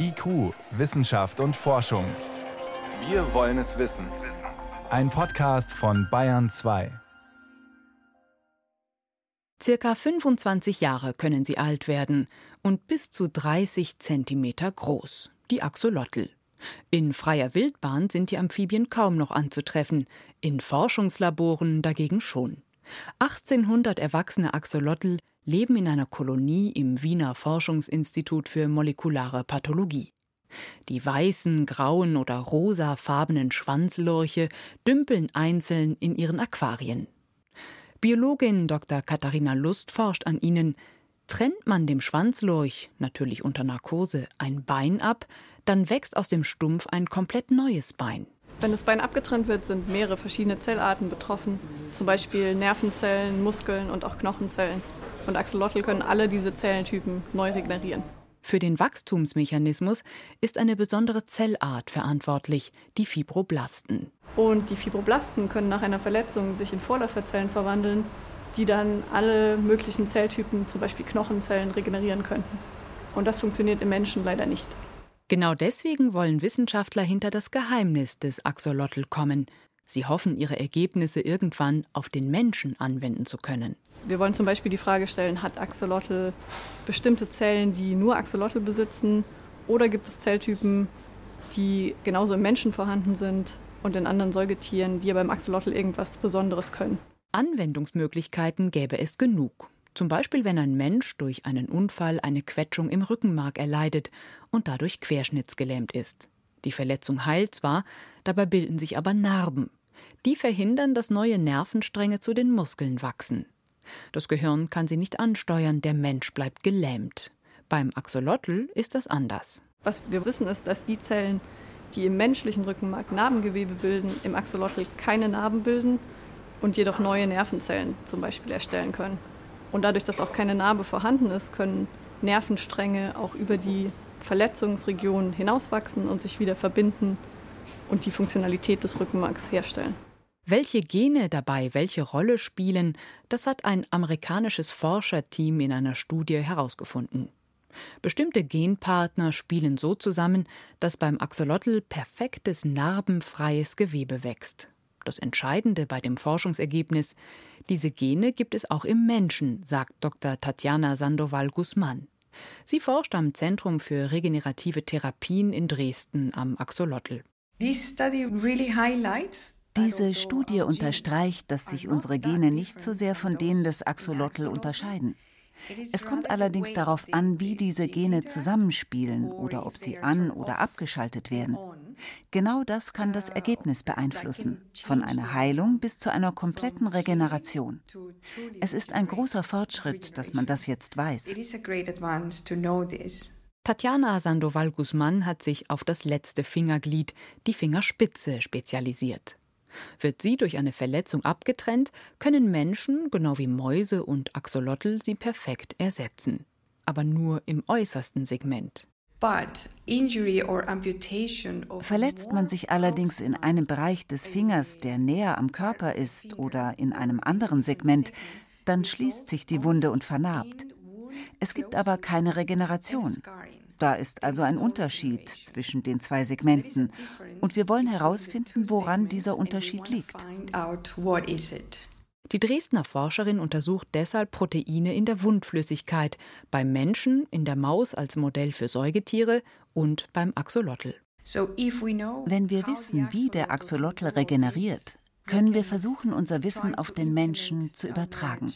IQ, Wissenschaft und Forschung. Wir wollen es wissen. Ein Podcast von Bayern 2. Circa 25 Jahre können sie alt werden und bis zu 30 Zentimeter groß. Die Axolotl. In freier Wildbahn sind die Amphibien kaum noch anzutreffen, in Forschungslaboren dagegen schon. 1800 erwachsene Axolotl leben in einer Kolonie im Wiener Forschungsinstitut für molekulare Pathologie. Die weißen, grauen oder rosafarbenen Schwanzlurche dümpeln einzeln in ihren Aquarien. Biologin Dr. Katharina Lust forscht an ihnen. Trennt man dem Schwanzlurch, natürlich unter Narkose, ein Bein ab, dann wächst aus dem Stumpf ein komplett neues Bein. Wenn das Bein abgetrennt wird, sind mehrere verschiedene Zellarten betroffen, zum Beispiel Nervenzellen, Muskeln und auch Knochenzellen. Und Axolotl können alle diese Zellentypen neu regenerieren. Für den Wachstumsmechanismus ist eine besondere Zellart verantwortlich, die Fibroblasten. Und die Fibroblasten können nach einer Verletzung sich in Vorläuferzellen verwandeln, die dann alle möglichen Zelltypen, zum Beispiel Knochenzellen, regenerieren könnten. Und das funktioniert im Menschen leider nicht. Genau deswegen wollen Wissenschaftler hinter das Geheimnis des Axolotl kommen. Sie hoffen, ihre Ergebnisse irgendwann auf den Menschen anwenden zu können. Wir wollen zum Beispiel die Frage stellen, hat Axolotl bestimmte Zellen, die nur Axolotl besitzen? Oder gibt es Zelltypen, die genauso im Menschen vorhanden sind und in anderen Säugetieren, die ja beim Axolotl irgendwas Besonderes können? Anwendungsmöglichkeiten gäbe es genug. Zum Beispiel, wenn ein Mensch durch einen Unfall eine Quetschung im Rückenmark erleidet und dadurch querschnittsgelähmt ist. Die Verletzung heilt zwar, dabei bilden sich aber Narben. Die verhindern, dass neue Nervenstränge zu den Muskeln wachsen. Das Gehirn kann sie nicht ansteuern, der Mensch bleibt gelähmt. Beim Axolotl ist das anders. Was wir wissen ist, dass die Zellen, die im menschlichen Rückenmark Narbengewebe bilden, im Axolotl keine Narben bilden und jedoch neue Nervenzellen zum Beispiel erstellen können. Und dadurch, dass auch keine Narbe vorhanden ist, können Nervenstränge auch über die Verletzungsregion hinauswachsen und sich wieder verbinden und die Funktionalität des Rückenmarks herstellen. Welche Gene dabei welche Rolle spielen, das hat ein amerikanisches Forscherteam in einer Studie herausgefunden. Bestimmte Genpartner spielen so zusammen, dass beim Axolotl perfektes narbenfreies Gewebe wächst. Das Entscheidende bei dem Forschungsergebnis, diese Gene gibt es auch im Menschen, sagt Dr. Tatjana Sandoval Guzman. Sie forscht am Zentrum für regenerative Therapien in Dresden am Axolotl. Diese Studie unterstreicht, dass sich unsere Gene nicht so sehr von denen des Axolotl unterscheiden. Es kommt allerdings darauf an, wie diese Gene zusammenspielen oder ob sie an- oder abgeschaltet werden. Genau das kann das Ergebnis beeinflussen, von einer Heilung bis zu einer kompletten Regeneration. Es ist ein großer Fortschritt, dass man das jetzt weiß. Tatjana Sandoval Guzman hat sich auf das letzte Fingerglied, die Fingerspitze, spezialisiert. Wird sie durch eine Verletzung abgetrennt, können Menschen, genau wie Mäuse und Axolotl, sie perfekt ersetzen. Aber nur im äußersten Segment. Verletzt man sich allerdings in einem Bereich des Fingers, der näher am Körper ist oder in einem anderen Segment, dann schließt sich die Wunde und vernarbt. Es gibt aber keine Regeneration. Da ist also ein Unterschied zwischen den zwei Segmenten. Und wir wollen herausfinden, woran dieser Unterschied liegt. Die Dresdner Forscherin untersucht deshalb Proteine in der Wundflüssigkeit, beim Menschen, in der Maus als Modell für Säugetiere und beim Axolotl. Wenn wir wissen, wie der Axolotl regeneriert, können wir versuchen, unser Wissen auf den Menschen zu übertragen.